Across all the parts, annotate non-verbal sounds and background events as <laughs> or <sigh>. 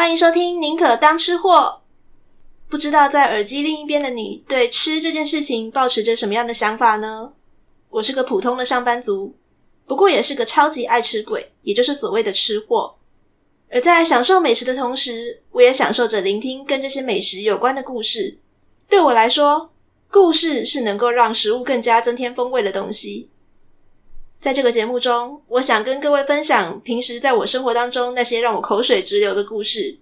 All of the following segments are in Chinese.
欢迎收听《宁可当吃货》。不知道在耳机另一边的你，对吃这件事情抱持着什么样的想法呢？我是个普通的上班族，不过也是个超级爱吃鬼，也就是所谓的吃货。而在享受美食的同时，我也享受着聆听跟这些美食有关的故事。对我来说，故事是能够让食物更加增添风味的东西。在这个节目中，我想跟各位分享平时在我生活当中那些让我口水直流的故事。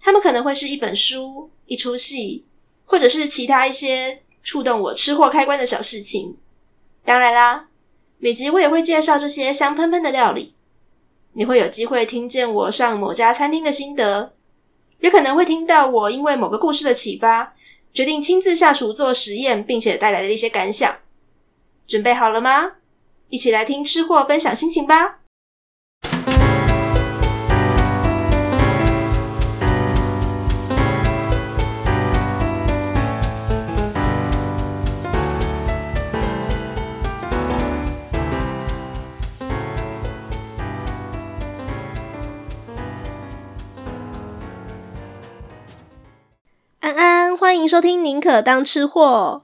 他们可能会是一本书、一出戏，或者是其他一些触动我吃货开关的小事情。当然啦，每集我也会介绍这些香喷喷的料理。你会有机会听见我上某家餐厅的心得，也可能会听到我因为某个故事的启发，决定亲自下厨做实验，并且带来的一些感想。准备好了吗？一起来听吃货分享心情吧！安安，欢迎收听《宁可当吃货》。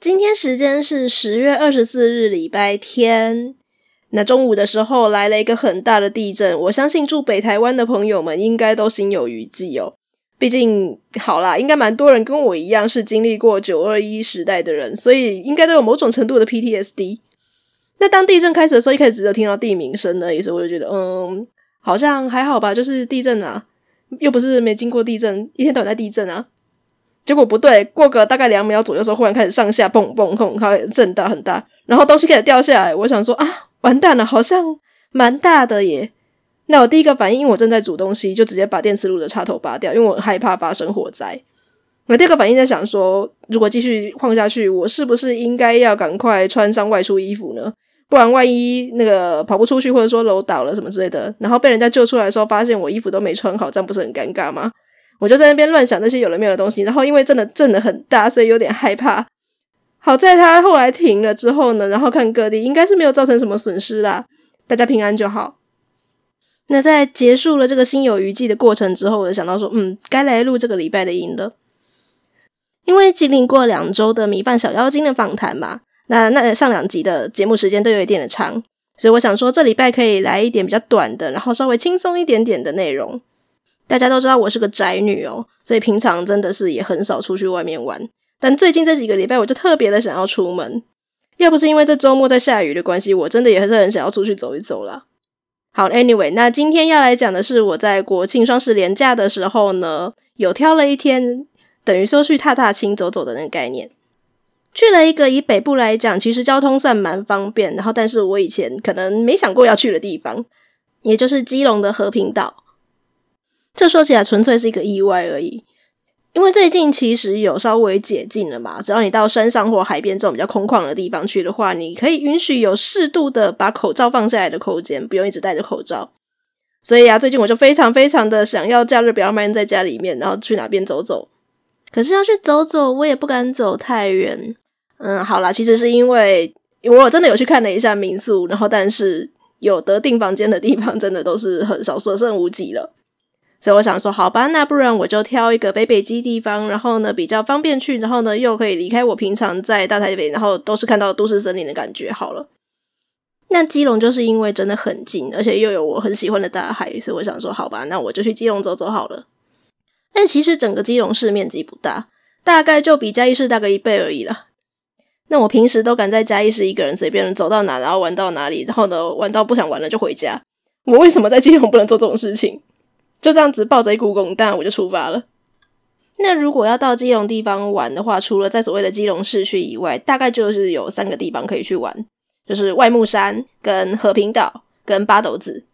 今天时间是十月二十四日，礼拜天。那中午的时候来了一个很大的地震，我相信住北台湾的朋友们应该都心有余悸哦。毕竟，好啦，应该蛮多人跟我一样是经历过九二一时代的人，所以应该都有某种程度的 PTSD。那当地震开始的时候，一开始只有听到地鸣声呢，也是我就觉得，嗯，好像还好吧，就是地震啊，又不是没经过地震，一天到晚在地震啊。结果不对，过个大概两秒左右的时候，忽然开始上下蹦蹦蹦，开始震大很大，然后东西开始掉下来。我想说啊，完蛋了，好像蛮大的耶。那我第一个反应，因为我正在煮东西，就直接把电磁炉的插头拔掉，因为我害怕发生火灾。我第二个反应在想说，如果继续晃下去，我是不是应该要赶快穿上外出衣服呢？不然万一那个跑不出去，或者说楼倒了什么之类的，然后被人家救出来的时候，发现我衣服都没穿好，这样不是很尴尬吗？我就在那边乱想那些有的没有的东西，然后因为真的震得很大，所以有点害怕。好在它后来停了之后呢，然后看各地应该是没有造成什么损失啦，大家平安就好。那在结束了这个心有余悸的过程之后，我就想到说，嗯，该来录这个礼拜的音了。因为经历过两周的米饭小妖精的访谈嘛，那那上两集的节目时间都有一点的长，所以我想说这礼拜可以来一点比较短的，然后稍微轻松一点点的内容。大家都知道我是个宅女哦，所以平常真的是也很少出去外面玩。但最近这几个礼拜，我就特别的想要出门。要不是因为这周末在下雨的关系，我真的也是很想要出去走一走啦。好，Anyway，那今天要来讲的是我在国庆双十连假的时候呢，有挑了一天，等于说去踏踏青走走的那个概念。去了一个以北部来讲，其实交通算蛮方便，然后但是我以前可能没想过要去的地方，也就是基隆的和平岛。这说起来纯粹是一个意外而已，因为最近其实有稍微解禁了嘛，只要你到山上或海边这种比较空旷的地方去的话，你可以允许有适度的把口罩放下来的空间，不用一直戴着口罩。所以啊，最近我就非常非常的想要假日不要闷在家里面，然后去哪边走走。可是要去走走，我也不敢走太远。嗯，好啦，其实是因为我真的有去看了一下民宿，然后但是有得订房间的地方真的都是很少，所剩无几了。所以我想说，好吧，那不然我就挑一个北北基地方，然后呢比较方便去，然后呢又可以离开我平常在大台北，然后都是看到都市森林的感觉好了。那基隆就是因为真的很近，而且又有我很喜欢的大海，所以我想说，好吧，那我就去基隆走走好了。但其实整个基隆市面积不大，大概就比嘉义市大个一倍而已了。那我平时都敢在嘉义市一个人随便走到哪，然后玩到哪里，然后呢玩到不想玩了就回家。我为什么在基隆不能做这种事情？就这样子抱着一股拱蛋，我就出发了。那如果要到基隆地方玩的话，除了在所谓的基隆市区以外，大概就是有三个地方可以去玩，就是外木山、跟和平岛、跟八斗子。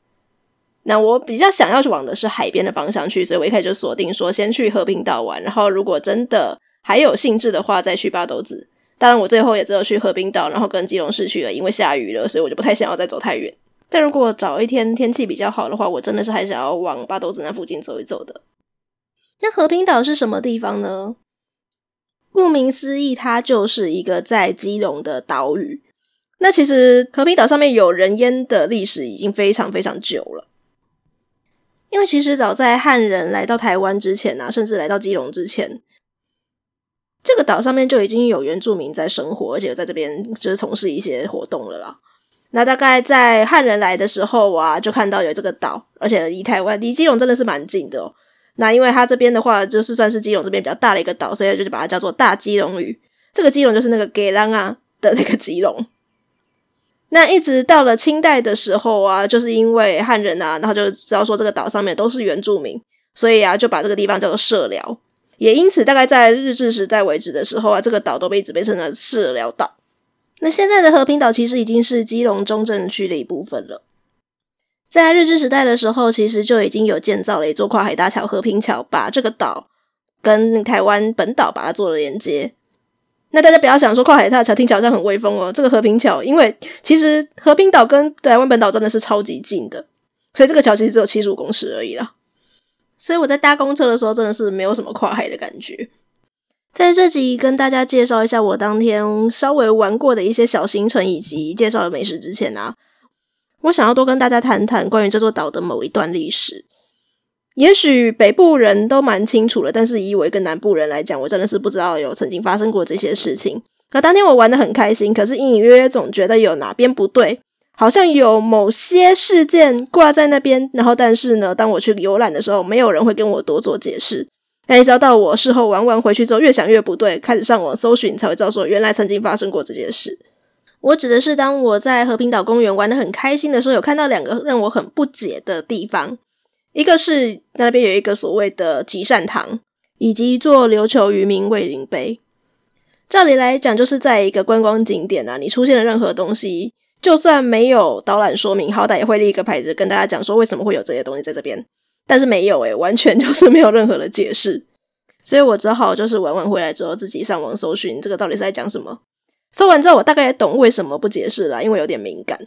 那我比较想要去往的是海边的方向去，所以我一开始就锁定说先去和平岛玩，然后如果真的还有兴致的话，再去八斗子。当然，我最后也只有去和平岛，然后跟基隆市区了，因为下雨了，所以我就不太想要再走太远。但如果早一天天气比较好的话，我真的是还想要往八斗子那附近走一走的。那和平岛是什么地方呢？顾名思义，它就是一个在基隆的岛屿。那其实和平岛上面有人烟的历史已经非常非常久了。因为其实早在汉人来到台湾之前啊，甚至来到基隆之前，这个岛上面就已经有原住民在生活，而且在这边就是从事一些活动了啦。那大概在汉人来的时候啊，就看到有这个岛，而且离台湾离基隆真的是蛮近的哦。那因为它这边的话，就是算是基隆这边比较大的一个岛，所以就把它叫做大基隆屿。这个基隆就是那个给啷啊的那个基隆。那一直到了清代的时候啊，就是因为汉人啊，然后就知道说这个岛上面都是原住民，所以啊就把这个地方叫做社寮。也因此，大概在日治时代为止的时候啊，这个岛都被一直被称作社寮岛。那现在的和平岛其实已经是基隆中正区的一部分了。在日治时代的时候，其实就已经有建造了一座跨海大桥——和平桥，把这个岛跟台湾本岛把它做了连接。那大家不要想说跨海大桥听起来好像很威风哦，这个和平桥，因为其实和平岛跟台湾本岛真的是超级近的，所以这个桥其实只有七十五公尺而已啦。所以我在搭公车的时候，真的是没有什么跨海的感觉。在这集跟大家介绍一下我当天稍微玩过的一些小行程以及介绍的美食之前啊，我想要多跟大家谈谈关于这座岛的某一段历史。也许北部人都蛮清楚了，但是以我一个南部人来讲，我真的是不知道有曾经发生过这些事情。那当天我玩的很开心，可是隐隐约约总觉得有哪边不对，好像有某些事件挂在那边。然后，但是呢，当我去游览的时候，没有人会跟我多做解释。那一直到我事后玩完回去之后，越想越不对，开始上网搜寻，才会知道说原来曾经发生过这件事。我指的是当我在和平岛公园玩得很开心的时候，有看到两个让我很不解的地方。一个是那边有一个所谓的集善堂，以及一座琉球渔民慰灵碑。照理来讲，就是在一个观光景点啊，你出现了任何东西，就算没有导览说明，好歹也会立一个牌子跟大家讲说为什么会有这些东西在这边。但是没有诶，完全 <laughs> 就是没有任何的解释。所以我只好就是玩完回来之后自己上网搜寻这个到底是在讲什么。搜完之后，我大概也懂为什么不解释了，因为有点敏感。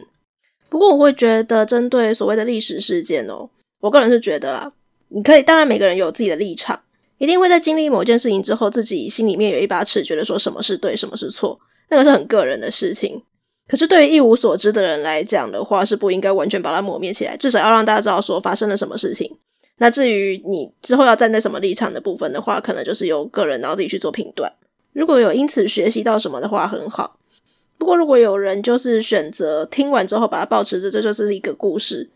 不过我会觉得，针对所谓的历史事件哦。我个人是觉得啦，你可以，当然每个人有自己的立场，一定会在经历某件事情之后，自己心里面有一把尺，觉得说什么是对，什么是错，那个是很个人的事情。可是对于一无所知的人来讲的话，是不应该完全把它抹灭起来，至少要让大家知道说发生了什么事情。那至于你之后要站在什么立场的部分的话，可能就是由个人然后自己去做评断。如果有因此学习到什么的话，很好。不过如果有人就是选择听完之后把它保持着，这就是一个故事。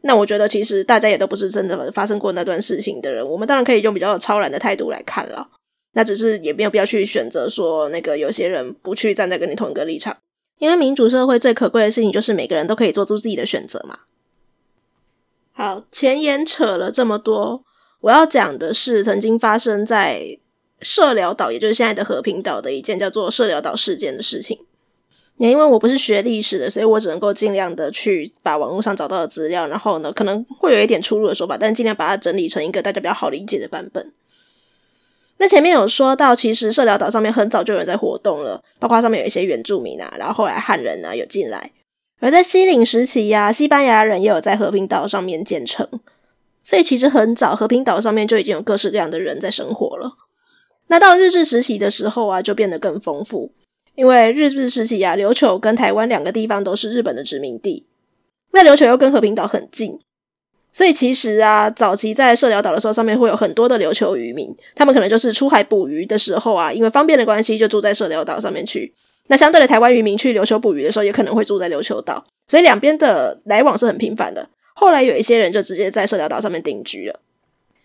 那我觉得，其实大家也都不是真的发生过那段事情的人，我们当然可以用比较超然的态度来看了。那只是也没有必要去选择说，那个有些人不去站在跟你同一个立场，因为民主社会最可贵的事情就是每个人都可以做出自己的选择嘛。好，前言扯了这么多，我要讲的是曾经发生在社寮岛，也就是现在的和平岛的一件叫做社寮岛事件的事情。也因为我不是学历史的，所以我只能够尽量的去把网络上找到的资料，然后呢，可能会有一点出入的说法，但尽量把它整理成一个大家比较好理解的版本。那前面有说到，其实社寮岛上面很早就有人在活动了，包括上面有一些原住民啊，然后后来汉人啊有进来，而在西岭时期呀、西班牙人也有在和平岛上面建城，所以其实很早和平岛上面就已经有各式各样的人在生活了。那到日治时期的时候啊，就变得更丰富。因为日治时期啊，琉球跟台湾两个地方都是日本的殖民地，那琉球又跟和平岛很近，所以其实啊，早期在社寮岛的时候，上面会有很多的琉球渔民，他们可能就是出海捕鱼的时候啊，因为方便的关系，就住在社寮岛上面去。那相对的，台湾渔民去琉球捕鱼的时候，也可能会住在琉球岛，所以两边的来往是很频繁的。后来有一些人就直接在社寮岛上面定居了。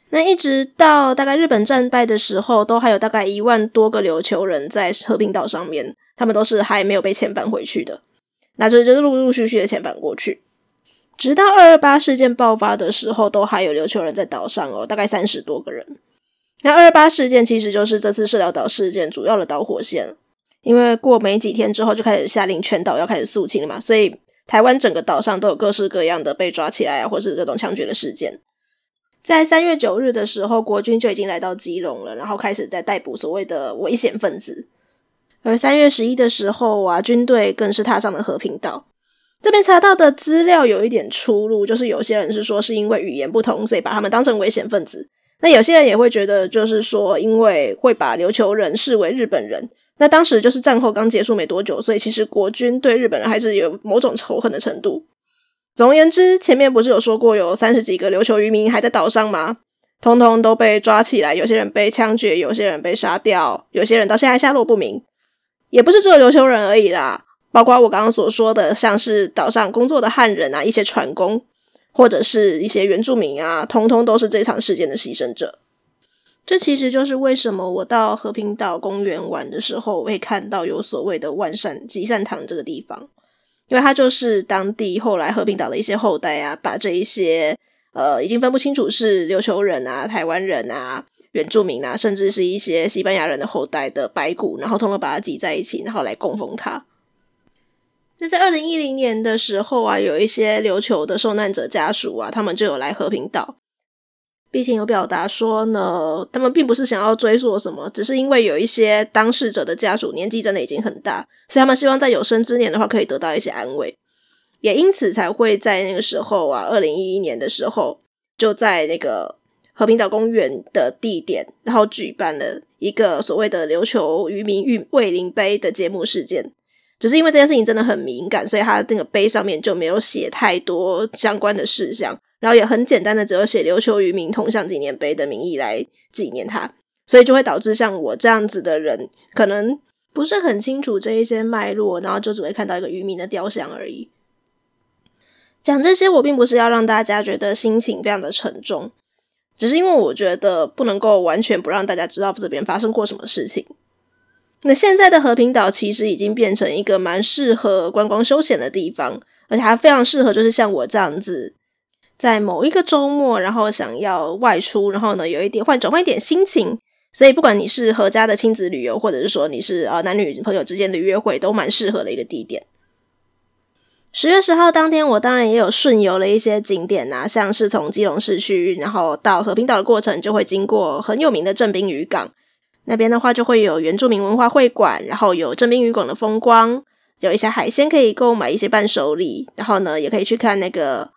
那一直到大概日本战败的时候，都还有大概一万多个琉球人在和平岛上面，他们都是还没有被遣返回去的。那就就陆陆续续的遣返过去，直到二二八事件爆发的时候，都还有琉球人在岛上哦，大概三十多个人。那二二八事件其实就是这次社寮岛事件主要的导火线，因为过没几天之后就开始下令全岛要开始肃清了嘛，所以台湾整个岛上都有各式各样的被抓起来啊，或是各种枪决的事件。在三月九日的时候，国军就已经来到基隆了，然后开始在逮捕所谓的危险分子。而三月十一的时候啊，军队更是踏上了和平岛。这边查到的资料有一点出入，就是有些人是说是因为语言不同，所以把他们当成危险分子。那有些人也会觉得，就是说因为会把琉球人视为日本人。那当时就是战后刚结束没多久，所以其实国军对日本人还是有某种仇恨的程度。总而言之，前面不是有说过有三十几个琉球渔民还在岛上吗？通通都被抓起来，有些人被枪决，有些人被杀掉，有些人到现在下落不明。也不是只有琉球人而已啦，包括我刚刚所说的，像是岛上工作的汉人啊，一些船工，或者是一些原住民啊，通通都是这场事件的牺牲者。这其实就是为什么我到和平岛公园玩的时候，会看到有所谓的万善集善堂这个地方，因为它就是当地后来和平岛的一些后代啊，把这一些呃已经分不清楚是琉球人啊、台湾人啊、原住民啊，甚至是一些西班牙人的后代的白骨，然后通通把它挤在一起，然后来供奉它。那在二零一零年的时候啊，有一些琉球的受难者家属啊，他们就有来和平岛。毕竟有表达说呢，他们并不是想要追溯什么，只是因为有一些当事者的家属年纪真的已经很大，所以他们希望在有生之年的话可以得到一些安慰，也因此才会在那个时候啊，二零一一年的时候，就在那个和平岛公园的地点，然后举办了一个所谓的琉球渔民慰灵碑的揭幕事件。只是因为这件事情真的很敏感，所以他那个碑上面就没有写太多相关的事项。然后也很简单的，只有写琉球渔民铜像纪念碑的名义来纪念他，所以就会导致像我这样子的人，可能不是很清楚这一些脉络，然后就只会看到一个渔民的雕像而已。讲这些，我并不是要让大家觉得心情非常的沉重，只是因为我觉得不能够完全不让大家知道这边发生过什么事情。那现在的和平岛其实已经变成一个蛮适合观光休闲的地方，而且它非常适合就是像我这样子。在某一个周末，然后想要外出，然后呢，有一点换转换一点心情，所以不管你是合家的亲子旅游，或者是说你是呃男女朋友之间的约会，都蛮适合的一个地点。十月十号当天，我当然也有顺游了一些景点啊，像是从基隆市区，然后到和平岛的过程，就会经过很有名的正滨渔港，那边的话就会有原住民文化会馆，然后有正滨渔港的风光，有一些海鲜可以购买一些伴手礼，然后呢，也可以去看那个。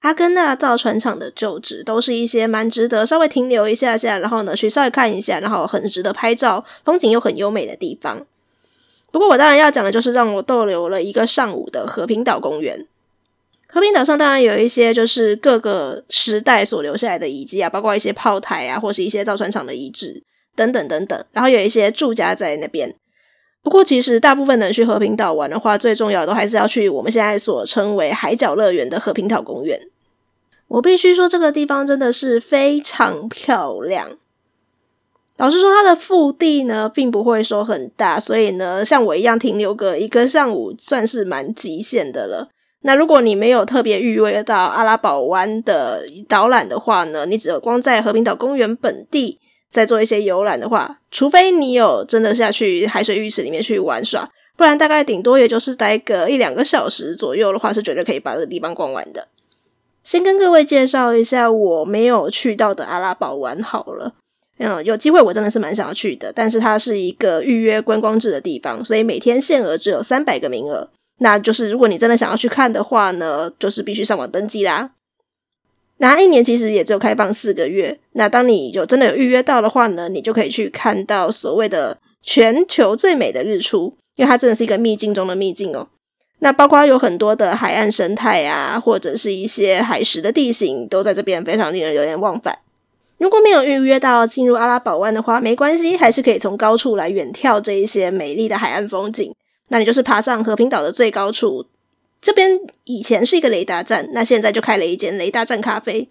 阿根纳造船厂的旧址，都是一些蛮值得稍微停留一下下，然后呢去稍微看一下，然后很值得拍照，风景又很优美的地方。不过我当然要讲的就是让我逗留了一个上午的和平岛公园。和平岛上当然有一些就是各个时代所留下来的遗迹啊，包括一些炮台啊，或是一些造船厂的遗址等等等等，然后有一些住家在那边。不过，其实大部分人去和平岛玩的话，最重要的都还是要去我们现在所称为海角乐园的和平岛公园。我必须说，这个地方真的是非常漂亮。老实说，它的腹地呢，并不会说很大，所以呢，像我一样停留个一个上午，算是蛮极限的了。那如果你没有特别预约到阿拉堡湾的导览的话呢，你只有光在和平岛公园本地。再做一些游览的话，除非你有真的下去海水浴池里面去玩耍，不然大概顶多也就是待个一两个小时左右的话，是绝对可以把这个地方逛完的。先跟各位介绍一下我没有去到的阿拉堡玩好了，嗯，有机会我真的是蛮想要去的，但是它是一个预约观光制的地方，所以每天限额只有三百个名额，那就是如果你真的想要去看的话呢，就是必须上网登记啦。那一年其实也只有开放四个月。那当你有真的有预约到的话呢，你就可以去看到所谓的全球最美的日出，因为它真的是一个秘境中的秘境哦。那包括有很多的海岸生态啊，或者是一些海蚀的地形，都在这边非常令人流连忘返。如果没有预约到进入阿拉堡湾的话，没关系，还是可以从高处来远眺这一些美丽的海岸风景。那你就是爬上和平岛的最高处。这边以前是一个雷达站，那现在就开了一间雷达站咖啡。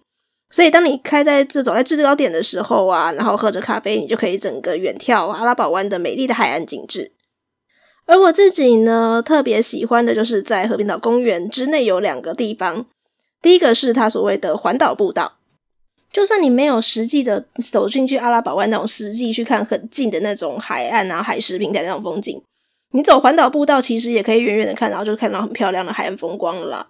所以当你开在这走在制高点的时候啊，然后喝着咖啡，你就可以整个远眺阿拉堡湾的美丽的海岸景致。而我自己呢，特别喜欢的就是在和平岛公园之内有两个地方。第一个是它所谓的环岛步道，就算你没有实际的走进去阿拉堡湾那种实际去看很近的那种海岸啊、海蚀平台那种风景。你走环岛步道，其实也可以远远的看，然后就看到很漂亮的海岸风光了啦。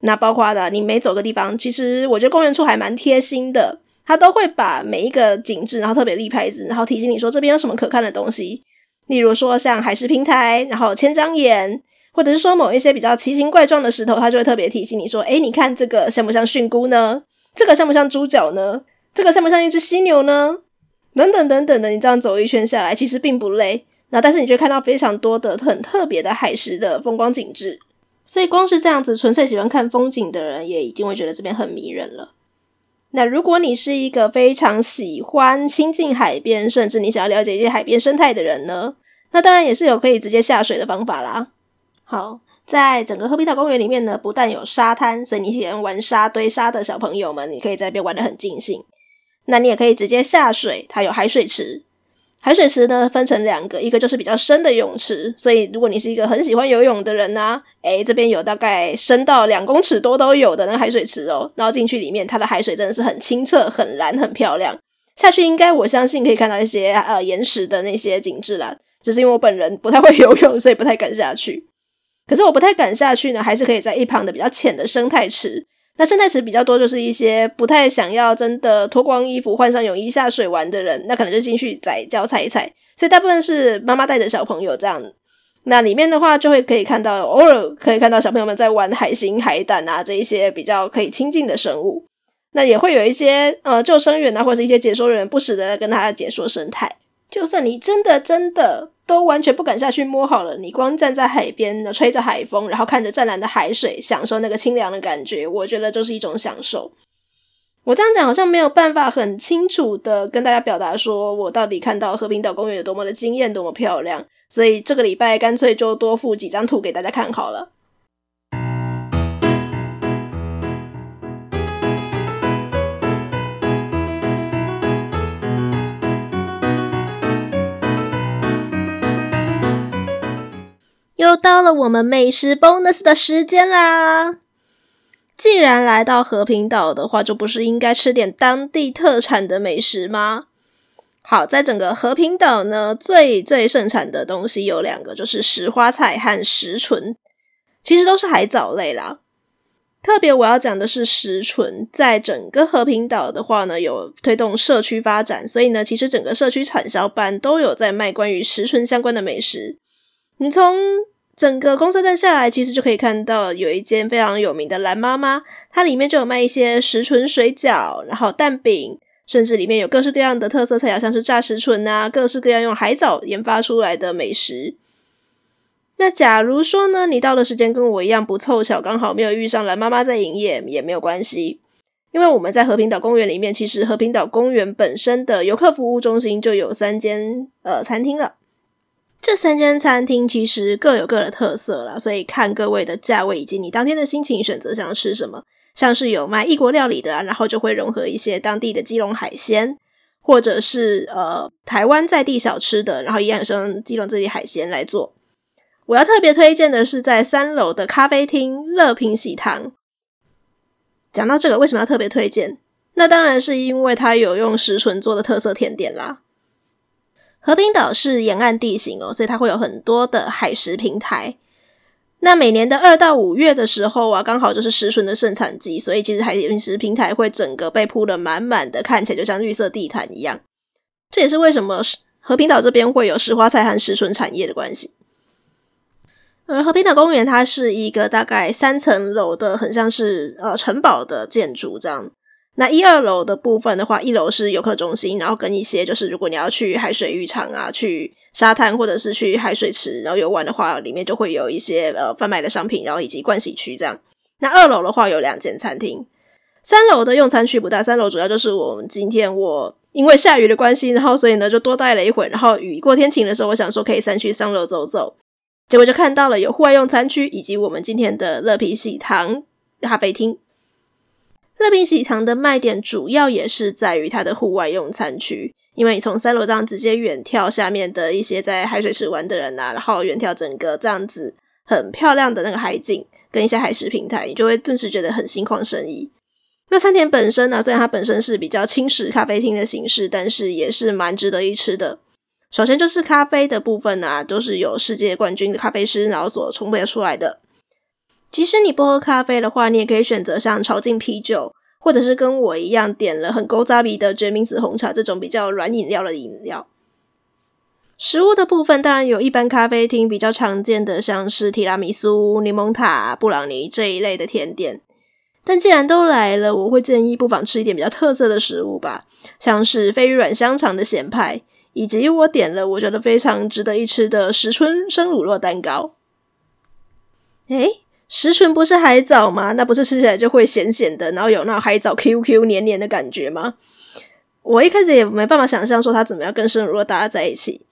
那包括的，你每走个地方，其实我觉得公园处还蛮贴心的，他都会把每一个景致，然后特别立牌子，然后提醒你说这边有什么可看的东西。例如说像海蚀平台，然后千张岩，或者是说某一些比较奇形怪状的石头，他就会特别提醒你说：“诶，你看这个像不像蕈菇呢？这个像不像猪脚呢？这个像不像一只犀牛呢？等等等等的，你这样走一圈下来，其实并不累。”那但是你就看到非常多的很特别的海石的风光景致，所以光是这样子纯粹喜欢看风景的人，也一定会觉得这边很迷人了。那如果你是一个非常喜欢亲近海边，甚至你想要了解一些海边生态的人呢，那当然也是有可以直接下水的方法啦。好，在整个和平岛公园里面呢，不但有沙滩，所以你喜欢玩沙堆沙的小朋友们，你可以在那边玩得很尽兴。那你也可以直接下水，它有海水池。海水池呢，分成两个，一个就是比较深的泳池，所以如果你是一个很喜欢游泳的人呢、啊，诶，这边有大概深到两公尺多都有的那个海水池哦，然后进去里面，它的海水真的是很清澈、很蓝、很漂亮。下去应该我相信可以看到一些呃岩石的那些景致啦，只是因为我本人不太会 <laughs> 游泳，所以不太敢下去。可是我不太敢下去呢，还是可以在一旁的比较浅的生态池。那生态池比较多，就是一些不太想要真的脱光衣服、换上泳衣下水玩的人，那可能就进去踩脚踩一踩。所以大部分是妈妈带着小朋友这样。那里面的话，就会可以看到，偶尔可以看到小朋友们在玩海星、海胆啊这一些比较可以亲近的生物。那也会有一些呃救生员啊，或者是一些解说员，不时的跟他解说生态。就算你真的真的都完全不敢下去摸好了，你光站在海边，吹着海风，然后看着湛蓝的海水，享受那个清凉的感觉，我觉得就是一种享受。我这样讲好像没有办法很清楚的跟大家表达，说我到底看到和平岛公园有多么的惊艳，多么漂亮。所以这个礼拜干脆就多附几张图给大家看好了。又到了我们美食 bonus 的时间啦！既然来到和平岛的话，就不是应该吃点当地特产的美食吗？好，在整个和平岛呢，最最盛产的东西有两个，就是石花菜和石蓴，其实都是海藻类啦。特别我要讲的是石蓴，在整个和平岛的话呢，有推动社区发展，所以呢，其实整个社区产销班都有在卖关于石蓴相关的美食。你从整个公车站下来，其实就可以看到有一间非常有名的蓝妈妈，它里面就有卖一些石蓴水饺，然后蛋饼，甚至里面有各式各样的特色菜肴，像是炸石蓴啊，各式各样用海藻研发出来的美食。那假如说呢，你到的时间跟我一样不凑巧，刚好没有遇上蓝妈妈在营业，也没有关系，因为我们在和平岛公园里面，其实和平岛公园本身的游客服务中心就有三间呃餐厅了。这三间餐厅其实各有各的特色啦，所以看各位的价位以及你当天的心情选择想要吃什么。像是有卖异国料理的啊，然后就会融合一些当地的基隆海鲜，或者是呃台湾在地小吃的，然后一样是用基隆这些海鲜来做。我要特别推荐的是在三楼的咖啡厅乐平喜糖。讲到这个，为什么要特别推荐？那当然是因为它有用石蓴做的特色甜点啦。和平岛是沿岸地形哦，所以它会有很多的海石平台。那每年的二到五月的时候啊，刚好就是石笋的盛产季，所以其实海石平台会整个被铺的满满的，看起来就像绿色地毯一样。这也是为什么和平岛这边会有石花菜和石笋产业的关系。而和平岛公园它是一个大概三层楼的，很像是呃城堡的建筑这样。那一二楼的部分的话，一楼是游客中心，然后跟一些就是如果你要去海水浴场啊、去沙滩或者是去海水池然后游玩的话，里面就会有一些呃贩卖的商品，然后以及盥洗区这样。那二楼的话有两间餐厅，三楼的用餐区不大，三楼主要就是我们今天我因为下雨的关系，然后所以呢就多待了一会儿，然后雨过天晴的时候，我想说可以上去三楼走走，结果就看到了有户外用餐区以及我们今天的乐皮喜堂咖啡厅。乐平喜堂的卖点主要也是在于它的户外用餐区，因为你从三楼这样直接远眺下面的一些在海水池玩的人呐、啊，然后远眺整个这样子很漂亮的那个海景跟一些海石平台，你就会顿时觉得很心旷神怡。那餐点本身呢，虽然它本身是比较轻食咖啡厅的形式，但是也是蛮值得一吃的。首先就是咖啡的部分啊，都是有世界冠军的咖啡师然后所冲配出来的。即使你不喝咖啡的话，你也可以选择像潮境啤酒，或者是跟我一样点了很勾扎比的决明子红茶这种比较软饮料的饮料。食物的部分当然有一般咖啡厅比较常见的，像是提拉米苏、柠檬塔、布朗尼这一类的甜点。但既然都来了，我会建议不妨吃一点比较特色的食物吧，像是飞鱼软香肠的咸派，以及我点了我觉得非常值得一吃的石春生乳酪蛋糕。诶十全不是海藻吗？那不是吃起来就会咸咸的，然后有那海藻 Q Q 黏黏的感觉吗？我一开始也没办法想象说它怎么样跟生乳酪搭在一起，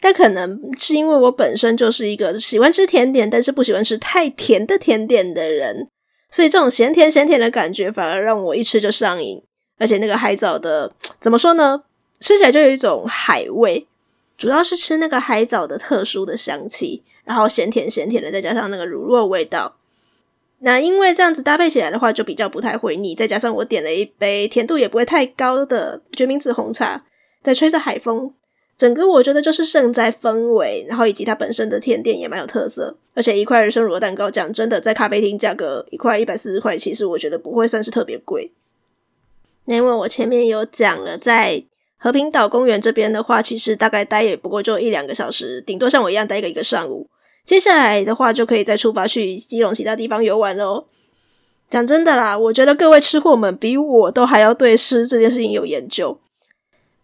但可能是因为我本身就是一个喜欢吃甜点，但是不喜欢吃太甜的甜点的人，所以这种咸甜咸甜的感觉反而让我一吃就上瘾。而且那个海藻的怎么说呢？吃起来就有一种海味，主要是吃那个海藻的特殊的香气，然后咸甜咸甜的，再加上那个乳酪味道。那因为这样子搭配起来的话，就比较不太会腻。再加上我点了一杯甜度也不会太高的决明子红茶，在吹着海风，整个我觉得就是胜在氛围，然后以及它本身的甜点也蛮有特色。而且一块人生乳酪蛋糕，讲真的，在咖啡厅价格一块一百四十块，其实我觉得不会算是特别贵。那因为我前面有讲了，在和平岛公园这边的话，其实大概待也不过就一两个小时，顶多像我一样待个一个上午。接下来的话，就可以再出发去基隆其他地方游玩喽。讲真的啦，我觉得各位吃货们比我都还要对吃这件事情有研究。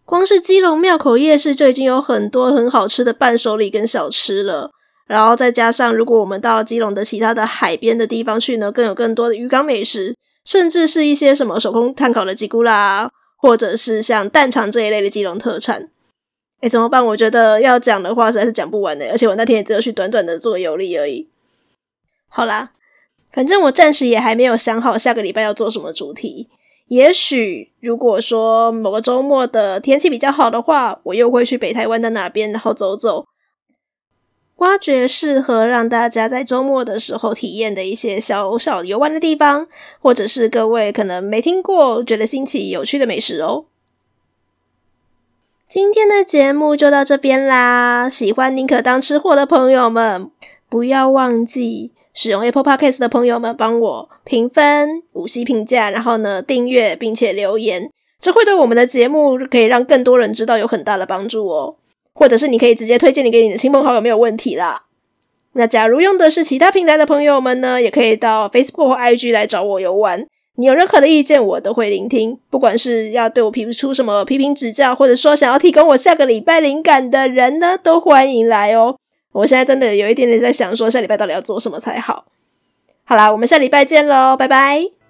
光是基隆庙口夜市就已经有很多很好吃的伴手礼跟小吃了，然后再加上如果我们到基隆的其他的海边的地方去呢，更有更多的渔港美食，甚至是一些什么手工炭烤的吉古拉，或者是像蛋肠这一类的基隆特产。哎，怎么办？我觉得要讲的话实在是讲不完呢。而且我那天也只有去短短的做游历而已。好啦，反正我暂时也还没有想好下个礼拜要做什么主题。也许如果说某个周末的天气比较好的话，我又会去北台湾的哪边，然后走走，挖掘适合让大家在周末的时候体验的一些小小游玩的地方，或者是各位可能没听过、觉得新奇有趣的美食哦。今天的节目就到这边啦！喜欢宁可当吃货的朋友们，不要忘记使用 Apple Podcast 的朋友们帮我评分、五星评价，然后呢订阅并且留言，这会对我们的节目可以让更多人知道有很大的帮助哦。或者是你可以直接推荐你给你的亲朋好友，没有问题啦。那假如用的是其他平台的朋友们呢，也可以到 Facebook 或 IG 来找我游玩。你有任何的意见，我都会聆听。不管是要对我提出什么批评指教，或者说想要提供我下个礼拜灵感的人呢，都欢迎来哦。我现在真的有一点点在想，说下礼拜到底要做什么才好。好啦，我们下礼拜见喽，拜拜。